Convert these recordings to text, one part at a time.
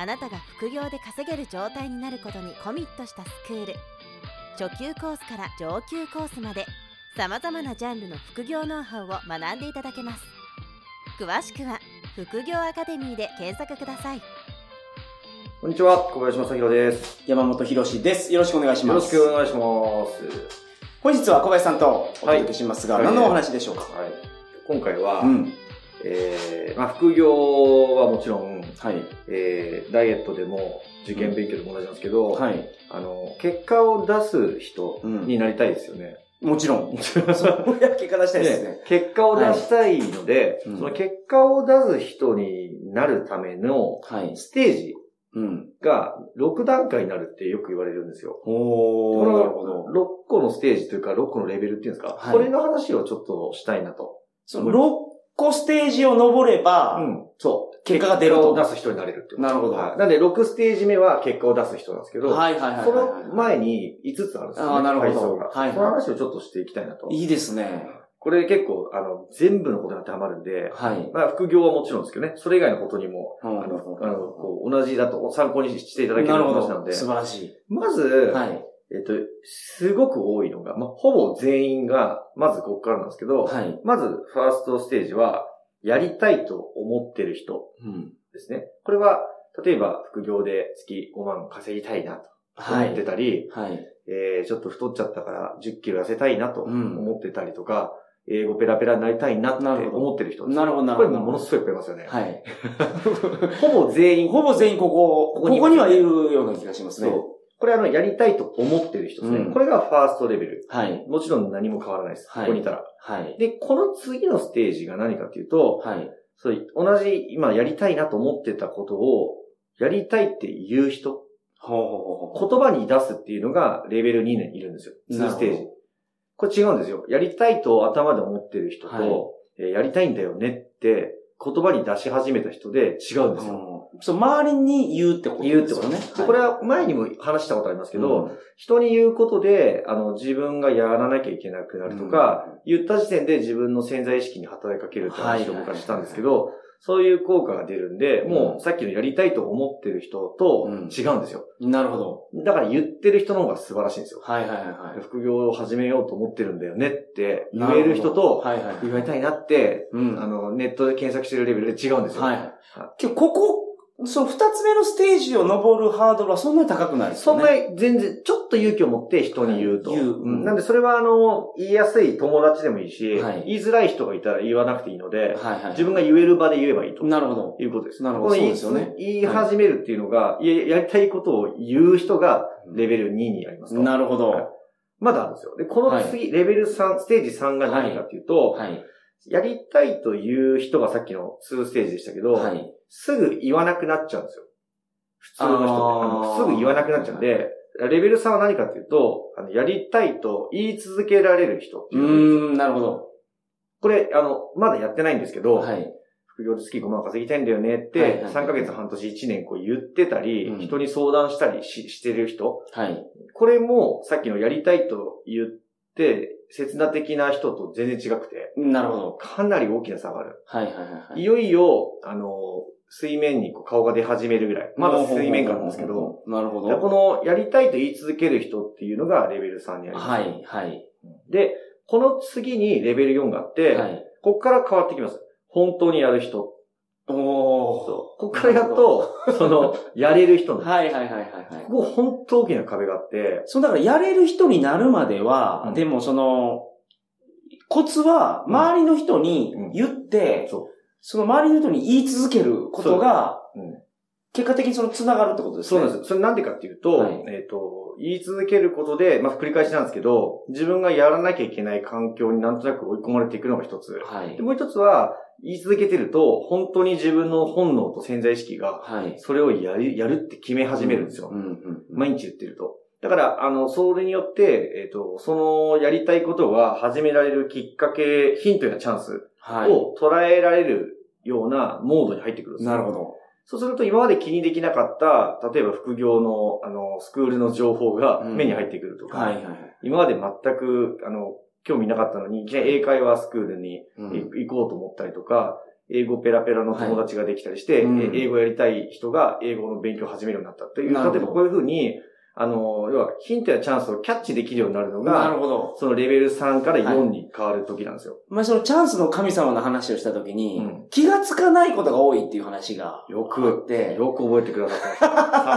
あなたが副業で稼げる状態になることにコミットしたスクール初級コースから上級コースまでさまざまなジャンルの副業ノウハウを学んでいただけます詳しくは副業アカデミーで検索くださいこんにちは、小林正宏です。山本博史です。よろしくお願いしよろます。しくお願いします。本日は小林さんとお届けしますが、はい何のお話でしょうか、はい。今回は、うん。えー、まあ、副業はもちろん、はい。えー、ダイエットでも、受験勉強でも同じなんですけど、はい。あの、結果を出す人になりたいですよね。もちろん。そうや結果出したいですね。で結果を出したいので、うんその結果を出す人になるためのはい。ステージうん。が6段階になるってよく言われるんですよ。おなるほど。6個のステージというか、6個のレベルっていうんですか、はいこれの話をちょっとしたいなと。その6個ステージを登れば、うん。そう。結果が出ると出す人になれるって。なるほどはいなんで、6ステージ目は結果を出す人なんですけど、はいはいはいはいはい。その前に5つあるんですよ、ね。あーなるほどが。はいはいその話をちょっとしていきたいなと。いいですね。これ結構、あの、全部のことに当てはまるんで、はい。まあ、副業はもちろんですけどね、それ以外のことにも、うんあの、あのこう同じだと参考にしていただける話なのでど。、素晴らしい。まず、はい。えっと、すごく多いのが、まあ、ほぼ全員が、まずここからなんですけど、はい。まず、ファーストステージは、やりたいと思ってる人うん。ですね。これは、例えば、副業で月5万稼ぎたいなとはい思って。たり、はい。えー、ちょっと太っちゃったから10キロ痩せたいなとうん思ってたりとか、英語ペラペラになりたいなって思ってる人なるほどなるこほどれものすごいいっぱいいますよね。はい。ほぼ全員。ほぼ全員ここ、ここにはいるような気がしますね。これあの、やりたいと思ってる人ですね。うんこれがファーストレベル。はい。もちろん何も変わらないです。はいここにいたら。はい。で、この次のステージが何かっていうと、はい。そう、同じ今やりたいなと思ってたことを、やりたいって言う人、ほうほうほう。言葉に出すっていうのがレベル2にいるんですよ。2なるほどステージ。これ違うんですよ。やりたいと頭で思ってる人と、はいえーやりたいんだよねって言葉に出し始めた人で違うんですよ。うんそう、周りに言うってことですよね。言うってことね。でこれは前にも話したことありますけど、うん人に言うことで、あの、自分がやらなきゃいけなくなるとか、言った時点で自分の潜在意識に働きかけるって話を昔したんですけど、そういう効果が出るんで、もうさっきのやりたいと思ってる人とうん違うんですよ。なるほど。だから言ってる人の方が素晴らしいんですよ。はいはいはいはい。副業を始めようと思ってるんだよねって言える人と、はいはい。言われたいなって、うん。あの、ネットで検索してるレベルで違うんですよ。はい。今日ここ、その二つ目のステージを登るハードルはそんなに高くないですそん。なに全然、ちょっと勇気を持って人に言うと。はい言ううんなんでそれはあの、言いやすい友達でもいいし、はい言いづらい人がいたら言わなくていいので、はいはい。自分が言える場で言えばいいと。なるほど。いうことです。なるほどそうですよね言い始めるっていうのが、いややりたいことを言う人がレベル2になりますと。なるほど。はいまだあるんですよ。で、この次、レベル3、ステージ3が何かっていうと、はい。やりたいという人がさっきの2ステージでしたけど、はい。すぐ言わなくなっちゃうんですよ。普通の人って。すぐ言わなくなっちゃうんで、レベル3は何かっていうと、あのやりたいと言い続けられる人ってういうのがいるんなるほど。これ、あの、まだやってないんですけど、はい。副業で月5万稼ぎたいんだよねって、はいはいはい3ヶ月半年1年こう言ってたり、うん人に相談したりししてる人、はい。これもさっきのやりたいと言って、切な的な人と全然違くて、なるほど。かなり大きな差がある。はいはいはいはいい。よいよ、あの、水面にこう顔が出始めるぐらい。まだ水面下なんですけど、。なるほだからこど。のやりたいと言い続ける人っていうのがレベル3にあります。はい、はい。で、この次にレベル4があって、はい。ここから変わってきます。本当にやる人。おー。そう。ここからやっと、その、やれる人なんですはいはいはいはいはい。ここ本当大きな壁があって、そう、だからやれる人になるまでは、うんでもその、コツは、周りの人に言って、そその周りの人に言い続けることが。結果的にその繋がるってことですね。そうなんです。それなんでかっていうと、はいえっ、と、言い続けることで、まあ、繰り返しなんですけど、自分がやらなきゃいけない環境になんとなく追い込まれていくのが一つ。はいで、。もう一つは、言い続けてると、本当に自分の本能と潜在意識が、はい。それをやる、やるって決め始めるんですよ。うんうんうん。毎日言ってると。だから、あの、それによって、えっ、と、そのやりたいことが始められるきっかけ、ヒントやチャンスはい。を捉えられるようなモードに入ってくるんですよなるほど。そうすると今まで気にできなかった、例えば副業の、あの、スクールの情報がうん。目に入ってくるとか、はいはい。今まで全く、あの、興味なかったのに、英会話スクールにうん。行行こうと思ったりとか、英語ペラペラの友達ができたりして、はいうん。え英語やりたい人が英語の勉強を始めるようになったっていう、例えばこういうふうに、あの、要はヒントやチャンスをキャッチできるようになるのなるが、ほど。そのレベル3から4に変わる時なんですよ。まあ、そのチャンスの神様の話をしたときに、うん気がつかないことが多いっていう話がよあくっ、て、よく覚えてくださった。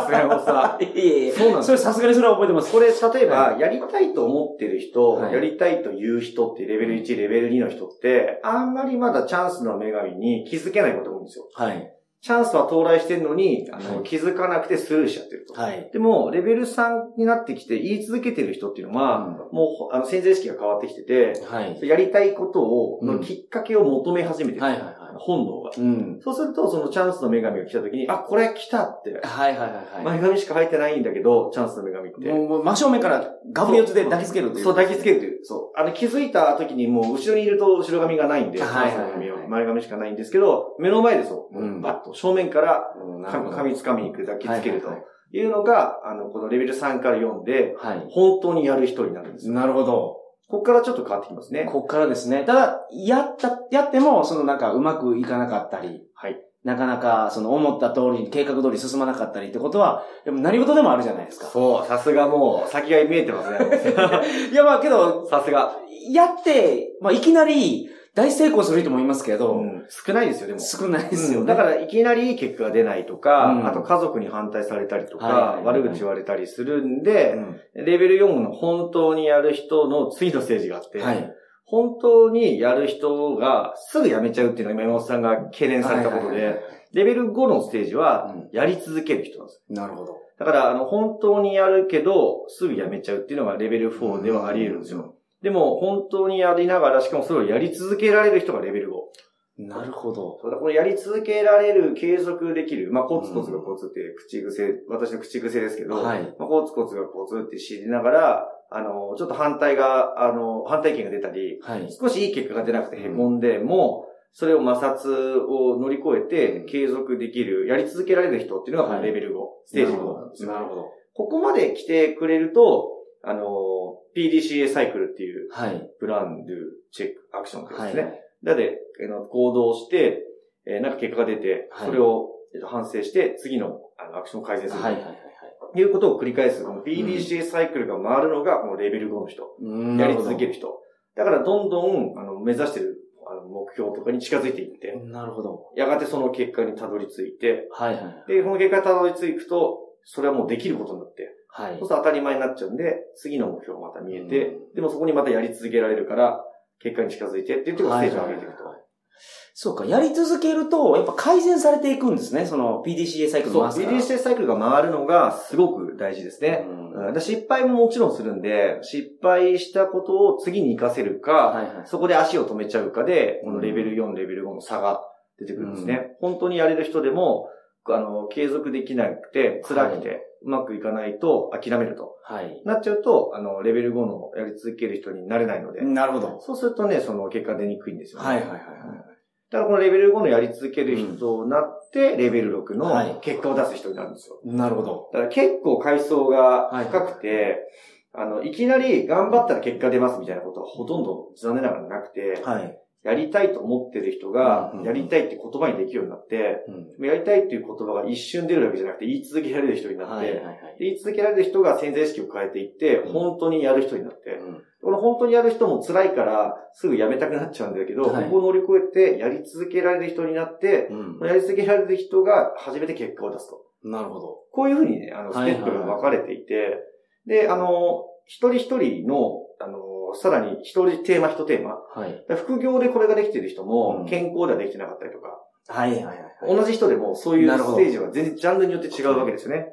さすが山本さん。いえいえ、そうなんですそれさすがにそれは覚えてます。これ、例えば、やりたいと思ってる人、はいやりたいという人って、レベル1、レベル2の人って、あんまりまだチャンスの女神に気づけないことが多いんですよ。はい。チャンスは到来してるのに、あの、はい気づかなくてスルーしちゃってると。はい。でも、レベル3になってきて言い続けてる人っていうのは、もう、あの、潜在意識が変わってきてて、はい。やりたいことを、うんのきっかけを求め始めてる。はいはいはい。本能が。うん。そうすると、そのチャンスの女神が来た時に、あ、これ来たって。はいはいはいはい。前髪しか入ってないんだけど、チャンスの女神って。もう真正面からガブリオツで抱きつけるという。そう、抱きつけるという。そう。あの、気づいた時にもう後ろにいると後ろ髪がないんで、はいはいはいチャンスの髪は前髪しかないんですけど、目の前でそう、うんバッと正面から髪掴みに行く、抱きつけるとはいはいいうのが、あの、このレベル3から4で、はい。本当にやる人になるんですよ。なるほど。ここからちょっと変わってきますね。こっからですね。ただ、やった、やっても、そのなんかうまくいかなかったり、はい。なかなかその思った通りに計画通りに進まなかったりってことは、でも何事でもあるじゃないですか。そう、さすがもう、先が見えてますね。いやまあけど、さすが。やって、まあいきなり大成功する人もいますけど、うん少ないですよ、でも。少ないですよね。うんだから、いきなりいい結果が出ないとか、うんあと家族に反対されたりとか、はいはいはい悪口言われたりするんで、うんレベル4の本当にやる人の次のステージがあって、はい。本当にやる人がすぐ辞めちゃうっていうのが今山本さんが懸念されたことはいはいはいで、レベル5のステージはうんやり続ける人なんです。なるほど。だから、あの、本当にやるけど、すぐ辞めちゃうっていうのがレベル4ではあり得るんですよ。でも、本当にやりながら、しかもそれをやり続けられる人がレベル5。なるほど。そうだ、このやり続けられる、継続できる。まあ、コツコツがコツって口癖、私の口癖ですけど、はいまあ、コツコツがコツって知りながら、あの、ちょっと反対が、あの、反対意見が出たり、はい。少しいい結果が出なくて凹んでも、それを摩擦を乗り越えて継続できる、やり続けられる人っていうのがこのレベル5、ステージ5なんですよ。なるほど。ここまで来てくれると、あの、PDCA サイクルっていう、はい。プラン、ドゥ、チェック、アクション。ですね。なので、あの行動して、えーなんか結果が出て、はいそれをえーと反省して、次のあのアクションを改善する。はいはいはいはい。ということを繰り返す。この PDCA サイクルが回るのが、このレベル5の人。うんやり続ける。人。だから、どんどん、あの、目指してる、あの、目標とかに近づいていって、なるほど。やがてその結果にたどり着いて、はいはいはい。で、この結果にたどり着くと、それはもうできることになって、はい。そうすると当たり前になっちゃうんで、次の目標がまた見えて、うん。でもそこにまたやり続けられるから、結果に近づいてって言って、こうステージを上げていくと。はいはいはいそうか、やり続けると、やっぱ改善されていくんですね、その PDCA サイクルそう、回すから PDCA サイクルが回るのがすごく大事ですね。うん。失敗ももちろんするんで、失敗したことを次に活かせるか、はいはい。そこで足を止めちゃうかで、このレベル4、レベル5の差が出てくるんですね。本当にやれる人でも、あの、継続できなくて、辛くて、はうまくいかないと諦めると。はい。なっちゃうと、あの、レベル5のやり続ける人になれないので、なるほど。そうするとね、その結果出にくいんですよね。はいはいはいはい。だからこのレベル5のやり続ける人になって、レベル6はいの結果を出す人になるんですよ。なるほど。だから結構階層が深くて、あの、いきなり頑張ったら結果出ますみたいなことはほとんど残念ながらなくて、はい。やりたいと思ってる人がうん、やりたいって言葉にできるようになって、うん。やりたいっていう言葉が一瞬出るわけじゃなくて、言い続けられる人になって、はいはいはい。で言い続けられる人が潜在意識を変えていって、うん本当にやる人になって、うんこの本当にやる人も辛いから、すぐやめたくなっちゃうんだけど、はいここを乗り越えて、やり続けられる人になって、うん。やり続けられる人が初めて結果を出すと。なるほど。こういうふうにね、あの、スはいテップが分かれていて、で、あの、一人一人の、あの、さらに一人テーマ一テーマ。はい。副業でこれができてる人うん、も健康ではできてなかったりとか、はいはいはい。同じ人でもそういうステージは全然ジャンルによって違うわけですよね。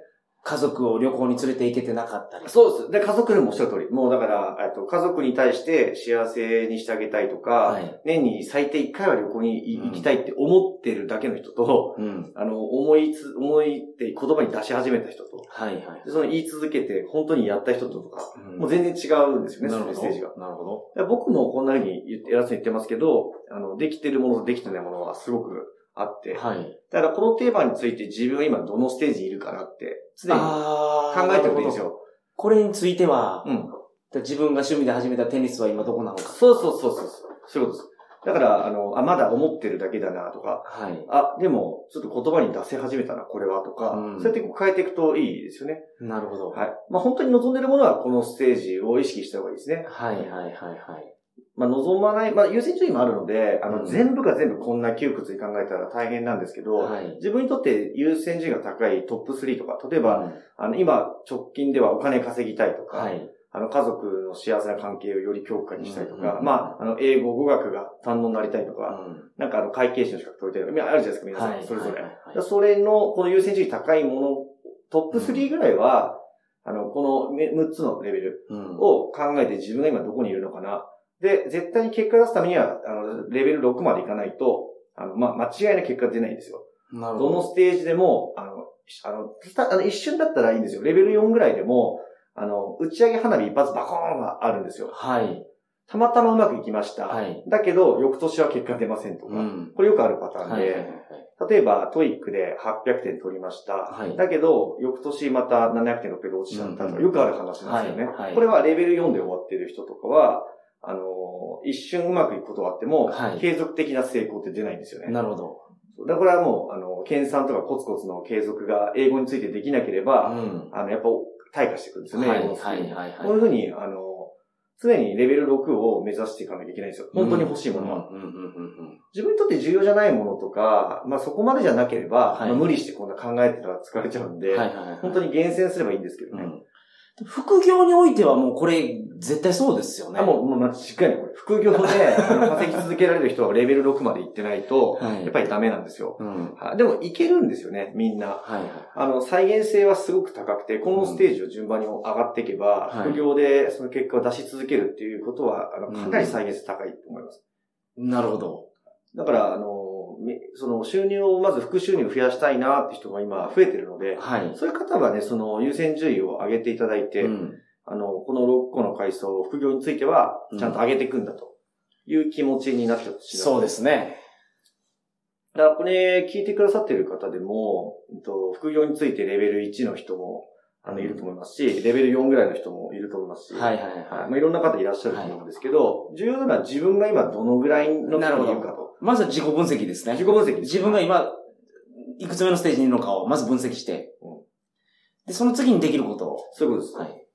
家族を旅行に連れて行けてなかったり。そうです。で、家族でもおっしゃる通り。もうだから、えっと、家族に対して幸せにしてあげたいとか、はい。年に最低1回は旅行にうん行きたいって思ってるだけの人と、うん。あの、思いつ、思いって言葉に出し始めた人と、はいはい。でその言い続けて本当にやった人とか、うんもう全然違うんですよね。そのステージが。なるほど。僕もこんな風に言って、偉そうに言ってますけど、あの、できてるものとできてないものはすごくあって、はい。だからこのテーマについて自分は今どのステージにいるかなって、常に考えておくといいんです。よ。これについては、うん。自分が趣味で始めたテニスは今どこなのか。そうそうそうそう。そういうことです。だから、あの、あ、まだ思ってるだけだなとか、はい。あ、でも、ちょっと言葉に出せ始めたな、これはとか、うんそうやってこう変えていくといいですよね。なるほど。はい。まあ本当に望んでるものはこのステージを意識した方がいいですね。はいはいはいはい。まあ望まない、まあ優先順位もあるので、あの、うん全部が全部こんな窮屈に考えたら大変なんですけど、はい。自分にとって優先順位が高いトップ3とか、例えば、あの、今、直近ではお金稼ぎたいとか、はい。あの、家族の幸せな関係をより強化にしたいとか、うんまあ、あの、英語、語学が堪能になりたいとか、うんなんかあの、会計士の資格取りたいとか、あるじゃないですか、皆さん、はいそれぞれ。はいそれの、この優先順位高いもの、トップ3ぐらいは、あの、このめ6つのレベルうんを考えて自分が今どこにいるのかな。で、絶対に結果出すためには、あの、レベル6までいかないと、あの、まあ、間違いな結果出ないんですよ。なるほど。どのステージでも、あの、あの、たあの一瞬だったらいいんですよ。レベル4ぐらいでも、あの、打ち上げ花火一発バコーンがあるんですよ。はい。たまたまうまくいきました。はい。だけど、翌年は結果出ませんとか。うん。これよくあるパターンで、はいはいはい例えば、 TOEIC で800点取りました。はいだけど、翌年また700点、600点落ちちゃったとか、うんよくある話なんですよね、はいはいこれはレベル4で終わってる人とかは、あのー一瞬うまくいくことはあっても、はい継続的な成功って出ないんですよね。なるほど。だからこれはもう、あの、研鑽とかコツコツの継続が英語についてできなければ、うん。あの、やっぱ退化していくんですよね、はい英語のスキルはいはいはいこういうふうに、あの、常にレベル6を目指していかなきゃいけないんですよ。本当に欲しいものは。自分にとって重要じゃないものとか、まあそこまでじゃなければ、はいまあ無理してこんな考えてたら疲れちゃうんうん。で、はいはいはい。本当に厳選すればいいんですけどね。うん。副業においてはもうこれ、絶対そうですよね。あもう、もう間違いない。これ副業で、稼ぎ続けられる人はレベル6まで行ってないと、はいやっぱりダメなんですよ。うん。はいでも、いけるんですよね、みんな。はいはい。あの、再現性はすごく高くて、このステージを順番に上がっていけば、はい副業でその結果を出し続けるっていうことは、あの、うんかなり再現性高いと思います。なるほど。だから、あの、みその収入を、まず副収入を増やしたいなって人が今増えてるので、はい。そういう方はね、その優先順位を上げていただいて、うんあの、この6個の階層、副業については、ちゃんと上げていくんだという気持ちになってほしいな。そうですね。だからこれ聞いてくださってる方でも、うんと副業についてレベル1の人も、あの、いると思いますし、レベル4ぐらいの人もいると思いますし、はいはいはいはい。まあ、いろんな方いらっしゃると思うんですけど、重要なのは自分が今どのぐらいのところにいるかと。まずは自己分析ですね。自己分析自分が今、いくつ目のステージにいるのかをまず分析してうん、で、その次にできることを。そういうことです。はい。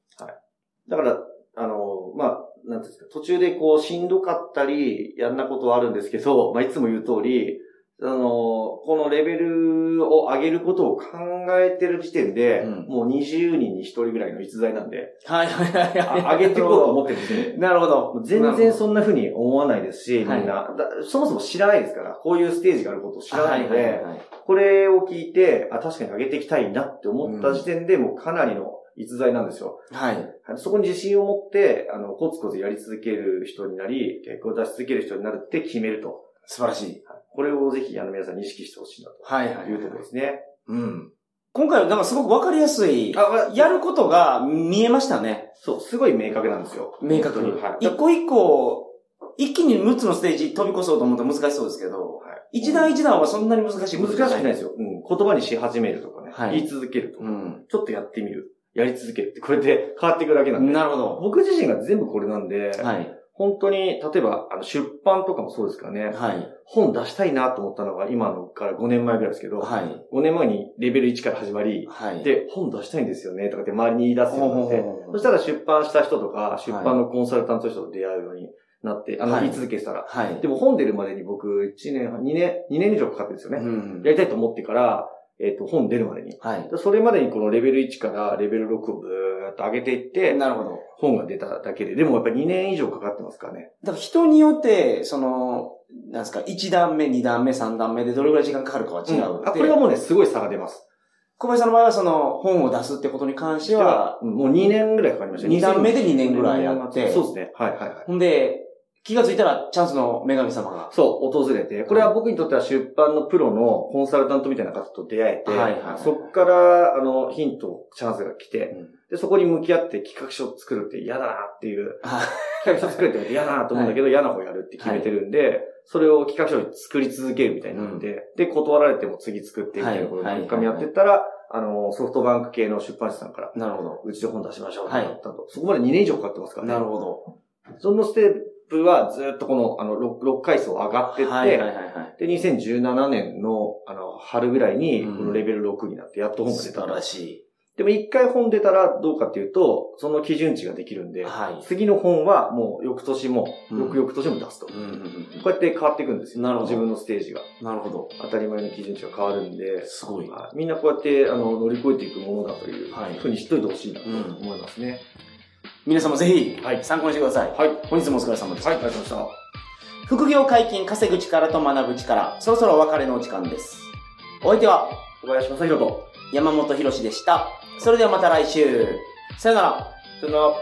だから、あの、まあ、なんですか、途中でこう、しんどかったり、やんなことはあるんですけど、まあ、いつも言う通り、あの、このレベルを上げることを考えてる時点で、うんもう20人に1人ぐらいの逸材なんで、はいはいはいはい。あ上げていこうと思ってるんですよ。なるほど。全然そんな風に思わないですし、みんな、はいだそもそも知らないですから、こういうステージがあることを知らないので、はいはいはいこれを聞いて、あ、確かに上げていきたいなって思った時点で、もうかなりの逸材なんですよ。はい。はいそこに自信を持って、あの、コツコツやり続ける人になり、結果を出し続ける人になるって決めると。素晴らしい。これをぜひ、あの、皆さんに意識してほしいなはいはいというところですね。うん。今回は、だからすごくわかりやすい、あ、やることが見えましたね。そう、すごい明確なんですよ。明確に。はい。一個一個、一気に6つのステージ飛び越そうと思ったら難しそうですけど、はい一段一段はそんなに難しい難しくないですよ。うん。言葉にし始めるとかね。はい言い続けるとか、うん。ちょっとやってみる。やり続けるって、これで変わっていくだけなんで。なるほど。僕自身が全部これなんで、はい。本当に、例えば、あの、出版とかもそうですからね。はい。本出したいなと思ったのが今のから5年前ぐらいですけど、はい。5年前にレベル1から始まり、はい。、で、本出したいんですよね、とかって周りに言い出すようになって、そしたら出版した人とか、出版のコンサルタントの人と出会うようになって、あの、はい言い続けてたら。はい。でも本出るまでに僕、1年半、2年、2年以上かかってるんですよね。うんやりたいと思ってから、えっ、と、本出るまでに。はい。それまでにこのレベル1からレベル6をブーっと上げていって、なるほど。本が出ただけで、でもやっぱり2年以上かかってますからね。だから人によって、その、なんですか、1段目、2段目、3段目でどれぐらい時間かかるかは違う。あ、これはもうね、すごい差が出ます。小林さんの場合はその、本を出すってことに関しては、うんもう2年ぐらいかかりました。二段目で2年ぐらいやってそうですね。はいはいはい。ほんで、気がついたらチャンスの女神様が。そう、訪れて、これは僕にとっては出版のプロのコンサルタントみたいな方と出会えて、はいはいはいそっから、あの、ヒント、チャンスが来て、うんで、そこに向き合って企画書を作るって嫌だなっていう、はい企画書作るって嫌だなと思うんだけど、嫌な方やるって決めてるんで、それを企画書に作り続けるみたいなんで、で、断られても次作ってみたいなことをはい3日目やってったら、あの、ソフトバンク系の出版社さんから、なるほど。うちで本出しましょうってはいなったと。そこまで2年以上かかってますからね。なるほど。そのステップはずっとこの、あの、6, 6階層上がってって、はいはいはいはい。で、2017年の、あの、春ぐらいに、うんこのレベル6になって、やっと本が出たと素晴ら。しい。でも一回本出たらどうかっていうと、その基準値ができるんで、はい。次の本はもう翌年も、うん翌々年も出すと。うんうんうんこうやって変わっていくんですよ。なるほど自分のステージが。なるほど。当たり前の基準値が変わるんで、すごい。はいみんなこうやって、あの、乗り越えていくものだというはいふうに知っといてほしいなと思いますね。皆さんもぜひ、はい参考にしてください。はい。本日もお疲れ様でした。はい、ありがとうございまし副業解禁、稼ぐ力と学ぶ力、そろそろお別れのお時間です。お相手はた。小林正宏と、山本博史でした。それではまた来週。さよなら。さよなら。